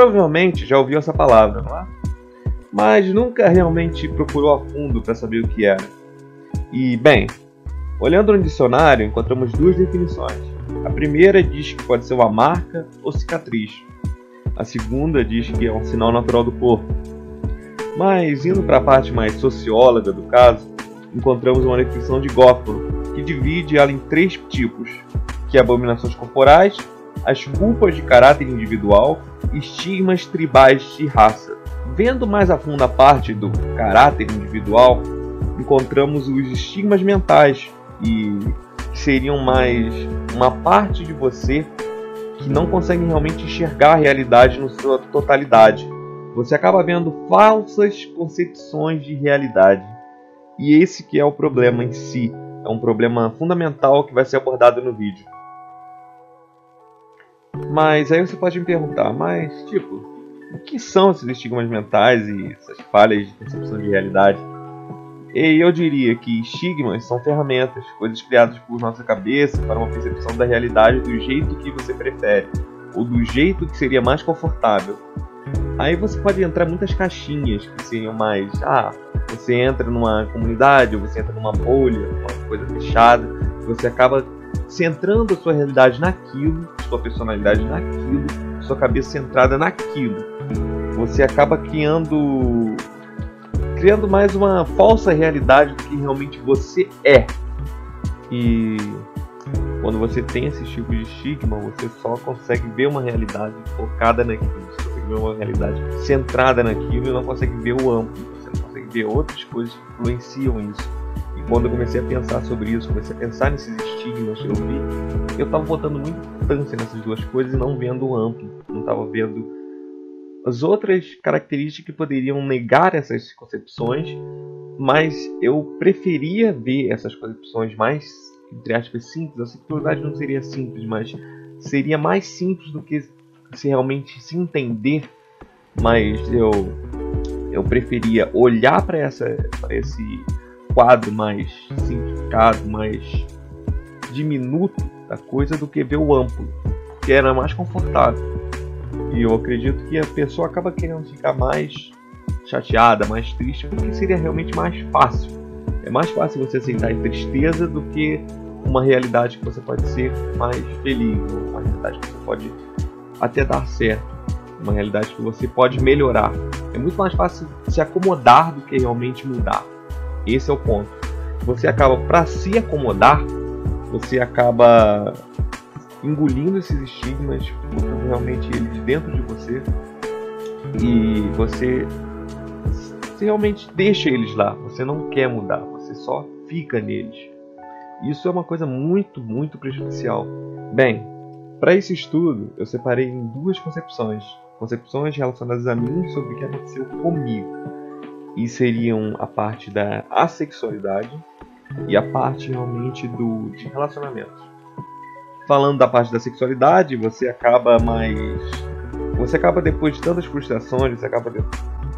provavelmente já ouviu essa palavra, não é? Mas nunca realmente procurou a fundo para saber o que era. E, bem, olhando no dicionário, encontramos duas definições. A primeira diz que pode ser uma marca ou cicatriz. A segunda diz que é um sinal natural do corpo. Mas, indo para a parte mais socióloga do caso, encontramos uma definição de Goffman, que divide ela em três tipos, que é abominações corporais, as culpas de caráter individual e estigmas tribais de raça. Vendo mais a fundo a parte do caráter individual, encontramos os estigmas mentais e seriam mais uma parte de você que não consegue realmente enxergar a realidade na sua totalidade. Você acaba vendo falsas concepções de realidade. E esse que é o problema em si, é um problema fundamental que vai ser abordado no vídeo. Mas aí você pode me perguntar, mas tipo, o que são esses estigmas mentais e essas falhas de concepção de realidade? E eu diria que estigmas são ferramentas, coisas criadas por nossa cabeça para uma percepção da realidade do jeito que você prefere, ou do jeito que seria mais confortável. Aí você pode entrar muitas caixinhas que seriam mais, ah, você entra numa comunidade, ou você entra numa bolha, uma coisa fechada, você acaba centrando a sua realidade naquilo, sua personalidade naquilo, sua cabeça centrada naquilo. Você acaba criando criando mais uma falsa realidade do que realmente você é. E quando você tem esse tipo de estigma, você só consegue ver uma realidade focada naquilo, você consegue ver uma realidade centrada naquilo e não consegue ver o amplo, você não consegue ver outras coisas que influenciam isso. E quando eu comecei a pensar sobre isso, comecei a pensar nesses estigmas que eu vi, eu estava botando muita importância nessas duas coisas e não vendo o amplo, não estava vendo as outras características que poderiam negar essas concepções, mas eu preferia ver essas concepções mais, entre aspas, simples. A sexualidade não seria simples, mas seria mais simples do que se realmente se entender. Mas eu, eu preferia olhar para esse quadro mais simplificado, mais diminuto da coisa do que ver o amplo, que era mais confortável. E eu acredito que a pessoa acaba querendo ficar mais chateada, mais triste, porque seria realmente mais fácil. É mais fácil você aceitar a tristeza do que uma realidade que você pode ser mais feliz, uma realidade que você pode até dar certo, uma realidade que você pode melhorar. É muito mais fácil se acomodar do que realmente mudar. Esse é o ponto. Você acaba para se acomodar, você acaba engolindo esses estigmas, realmente eles dentro de você e você, você realmente deixa eles lá. Você não quer mudar, você só fica neles. Isso é uma coisa muito, muito prejudicial. Bem, para esse estudo eu separei em duas concepções, concepções relacionadas a mim sobre o que aconteceu comigo. E seriam a parte da assexualidade e a parte realmente do de relacionamentos falando da parte da sexualidade, você acaba mais. Você acaba depois de tantas frustrações, você acaba. De...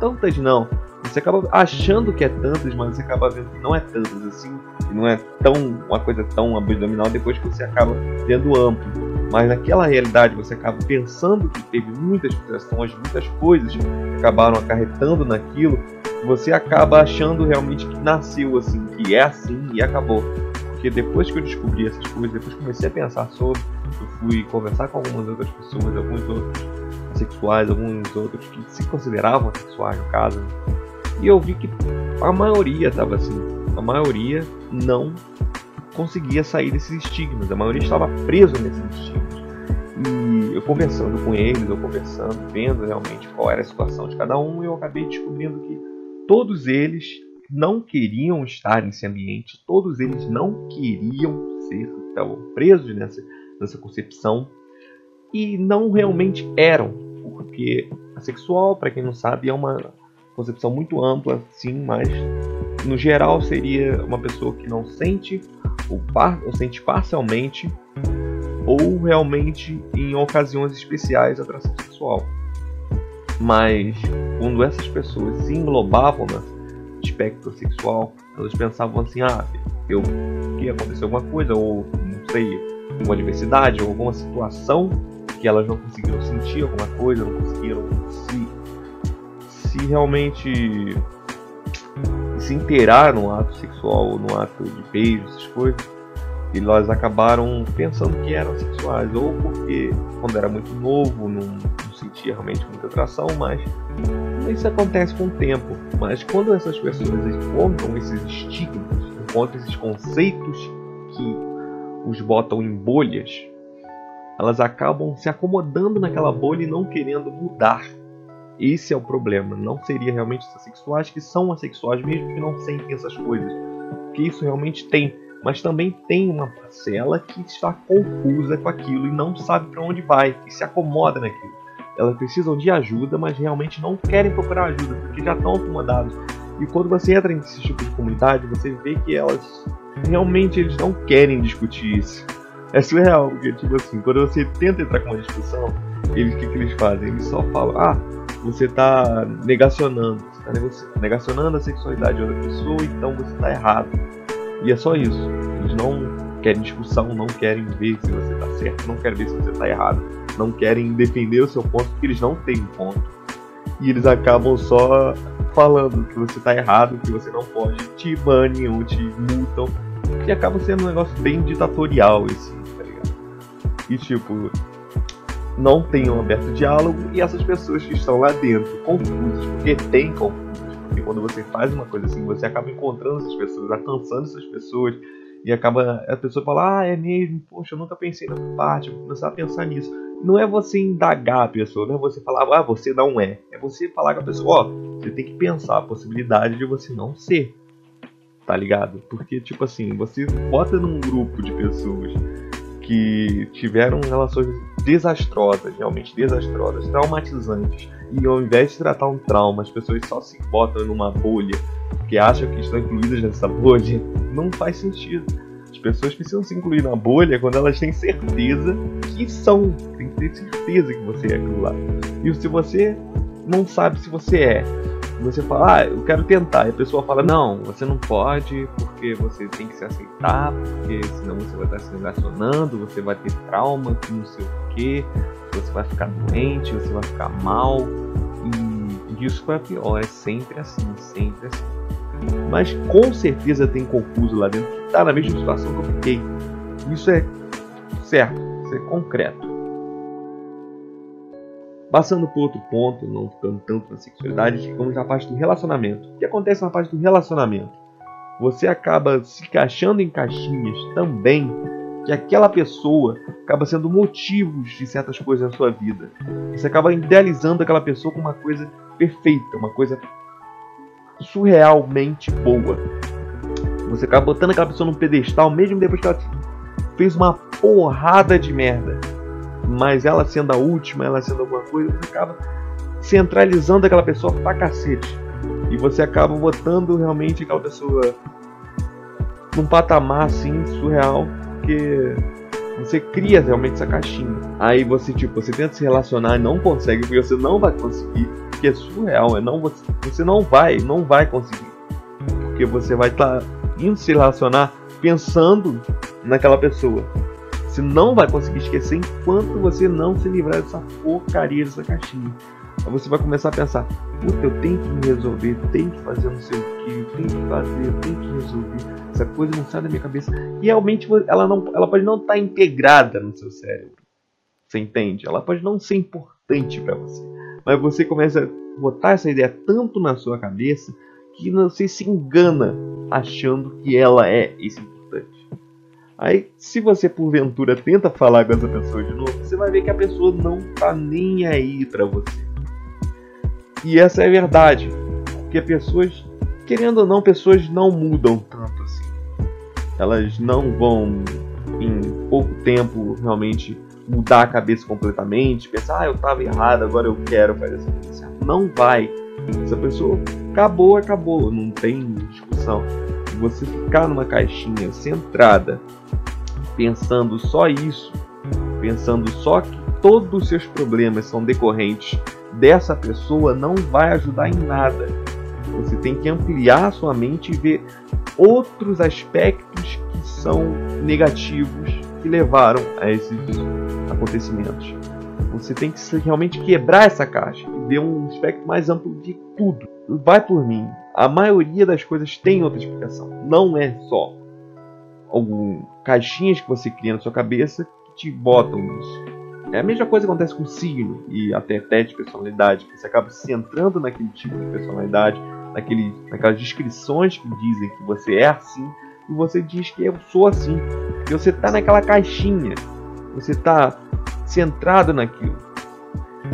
Tantas não. Você acaba achando que é tantas, mas você acaba vendo que não é tantas assim. E não é tão uma coisa tão abdominal depois que você acaba vendo amplo. Mas naquela realidade você acaba pensando que teve muitas frustrações, muitas coisas que acabaram acarretando naquilo. Você acaba achando realmente que nasceu assim, que é assim e acabou. Porque depois que eu descobri essas coisas, depois comecei a pensar sobre, eu fui conversar com algumas outras pessoas, alguns outros sexuais, alguns outros que se consideravam sexuais no caso, e eu vi que a maioria estava assim, a maioria não conseguia sair desses estigmas, a maioria estava preso nesses estigmas. E eu conversando com eles, eu conversando, vendo realmente qual era a situação de cada um, eu acabei descobrindo que todos eles não queriam estar nesse ambiente, todos eles não queriam ser, estavam presos nessa, nessa concepção e não realmente eram, porque a sexual, para quem não sabe, é uma concepção muito ampla, sim, mas no geral seria uma pessoa que não sente ou, par, ou sente parcialmente ou realmente em ocasiões especiais atração sexual. Mas quando essas pessoas se englobavam nessa espectro sexual, elas pensavam assim, ah, eu que aconteceu alguma coisa, ou não sei, uma diversidade, ou alguma situação porque elas não conseguiram sentir alguma coisa, não conseguiram se, se realmente se inteirar no ato sexual no ato de beijo, essas coisas. E elas acabaram pensando que eram sexuais, ou porque quando era muito novo não sentia realmente muita atração, mas isso acontece com o tempo. Mas quando essas pessoas encontram esses estigmas, encontram esses conceitos que os botam em bolhas, elas acabam se acomodando naquela bolha e não querendo mudar. Esse é o problema. Não seria realmente assexuais que são assexuais, mesmo que não sentem essas coisas. Porque isso realmente tem. Mas também tem uma parcela que está confusa com aquilo e não sabe para onde vai, e se acomoda naquilo. Elas precisam de ajuda, mas realmente não querem procurar ajuda, porque já estão acomodados. E quando você entra nesse tipo de comunidade, você vê que elas realmente eles não querem discutir isso é surreal, porque, tipo assim, quando você tenta entrar com uma discussão, eles, o que, que eles fazem? Eles só falam, ah, você está negacionando, você está negacionando a sexualidade de outra pessoa, então você está errado. E é só isso. Eles não querem discussão, não querem ver se você está certo, não querem ver se você está errado, não querem defender o seu ponto, porque eles não têm ponto. E eles acabam só falando que você está errado, que você não pode, te ou te multam. E acaba sendo um negócio bem ditatorial esse e tipo não tenham aberto diálogo e essas pessoas que estão lá dentro confusas, porque tem confusas, porque quando você faz uma coisa assim, você acaba encontrando essas pessoas, alcançando essas pessoas e acaba a pessoa fala, ah, é mesmo, poxa, eu nunca pensei nessa parte, vou começar a pensar nisso. Não é você indagar a pessoa, não é você falar, ah, você não é. É você falar com a pessoa, ó, oh, você tem que pensar a possibilidade de você não ser. Tá ligado? Porque, tipo assim, você bota num grupo de pessoas que tiveram relações desastrosas, realmente desastrosas, traumatizantes, e ao invés de tratar um trauma, as pessoas só se botam numa bolha porque acham que estão incluídas nessa bolha, não faz sentido. As pessoas precisam se incluir na bolha quando elas têm certeza que são, tem que ter certeza que você é aquilo lá. E se você não sabe se você é, você fala, ah, eu quero tentar. E a pessoa fala, não, você não pode, porque você tem que se aceitar, porque senão você vai estar se relacionando, você vai ter trauma, que não sei o que, você vai ficar doente, você vai ficar mal. E isso é pior, é sempre assim, sempre assim. Mas com certeza tem confuso lá dentro que tá na mesma situação que eu fiquei. Isso é certo, é concreto. Passando para outro ponto, não ficando tanto na sexualidade, ficamos na parte do relacionamento. O que acontece na parte do relacionamento? Você acaba se encaixando em caixinhas também que aquela pessoa acaba sendo motivos de certas coisas na sua vida. Você acaba idealizando aquela pessoa como uma coisa perfeita, uma coisa surrealmente boa. Você acaba botando aquela pessoa num pedestal mesmo depois que ela fez uma porrada de merda mas ela sendo a última, ela sendo alguma coisa, você acaba centralizando aquela pessoa pra cacete. E você acaba botando realmente aquela pessoa num patamar assim surreal, porque você cria realmente essa caixinha. Aí você, tipo, você tenta se relacionar e não consegue, porque você não vai conseguir, porque é surreal, é não você, não vai, não vai conseguir. Porque você vai estar tá indo se relacionar pensando naquela pessoa. Você não vai conseguir esquecer enquanto você não se livrar dessa porcaria dessa caixinha. Aí você vai começar a pensar, puta, eu tenho que me resolver, tenho que fazer não sei o que, tenho que fazer, tenho que resolver. Essa coisa não sai da minha cabeça. E realmente ela, não, ela pode não estar tá integrada no seu cérebro. Você entende? Ela pode não ser importante para você. Mas você começa a botar essa ideia tanto na sua cabeça que você se engana achando que ela é esse Aí, se você porventura tenta falar com essa pessoa de novo, você vai ver que a pessoa não tá nem aí para você. E essa é a verdade, porque pessoas, querendo ou não, pessoas não mudam tanto assim. Elas não vão em pouco tempo realmente mudar a cabeça completamente, pensar, ah, eu tava errado, agora eu quero fazer essa coisa. Não vai. Essa pessoa acabou, acabou, não tem discussão. Você ficar numa caixinha centrada pensando só isso, pensando só que todos os seus problemas são decorrentes dessa pessoa, não vai ajudar em nada. Você tem que ampliar sua mente e ver outros aspectos que são negativos que levaram a esses acontecimentos. Você tem que realmente quebrar essa caixa e ver um espectro mais amplo de tudo. Vai por mim. A maioria das coisas tem outra explicação. Não é só algumas caixinhas que você cria na sua cabeça que te botam nisso. É a mesma coisa que acontece com signo e até teste de personalidade. Você acaba se centrando naquele tipo de personalidade, naquele, naquelas descrições que dizem que você é assim, e você diz que eu sou assim. E você está naquela caixinha. Você está centrado naquilo.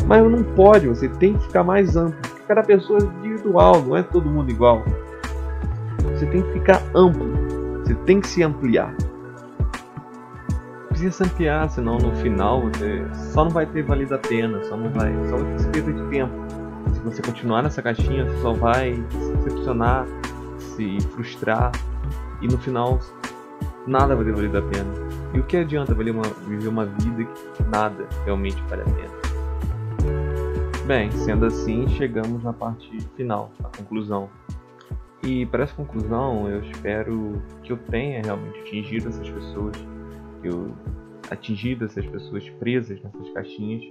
Mas não pode, você tem que ficar mais amplo. Cada pessoa é individual, não é todo mundo igual. Você tem que ficar amplo. Você tem que se ampliar precisa se ampliar, senão no final você só não vai ter valido a pena, só não vai, só vai ter perda de tempo. Se você continuar nessa caixinha, você só vai se decepcionar, se frustrar e no final nada vai ter valido a pena. E o que adianta viver uma, viver uma vida que nada realmente vale a pena? Bem, sendo assim, chegamos na parte final, a conclusão. E para essa conclusão, eu espero que eu tenha realmente atingido essas pessoas eu atingido essas pessoas presas nessas caixinhas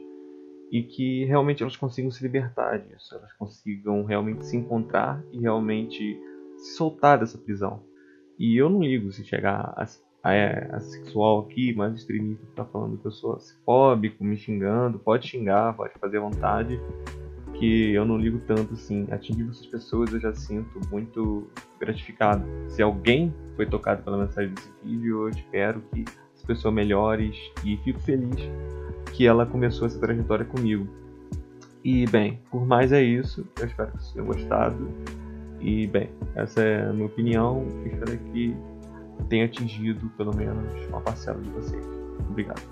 e que realmente elas consigam se libertar disso, elas consigam realmente se encontrar e realmente se soltar dessa prisão. E eu não ligo se chegar a, a, a sexual aqui, mas o extremista está falando que eu sou fóbico, me xingando, pode xingar, pode fazer à vontade, que eu não ligo tanto assim. Atingindo essas pessoas eu já sinto muito gratificado. Se alguém foi tocado pela mensagem desse vídeo, eu espero que pessoas melhores e fico feliz que ela começou essa trajetória comigo. E bem, por mais é isso. Eu espero que vocês tenham gostado. E bem, essa é a minha opinião. Espero que tenha atingido pelo menos uma parcela de vocês. Obrigado.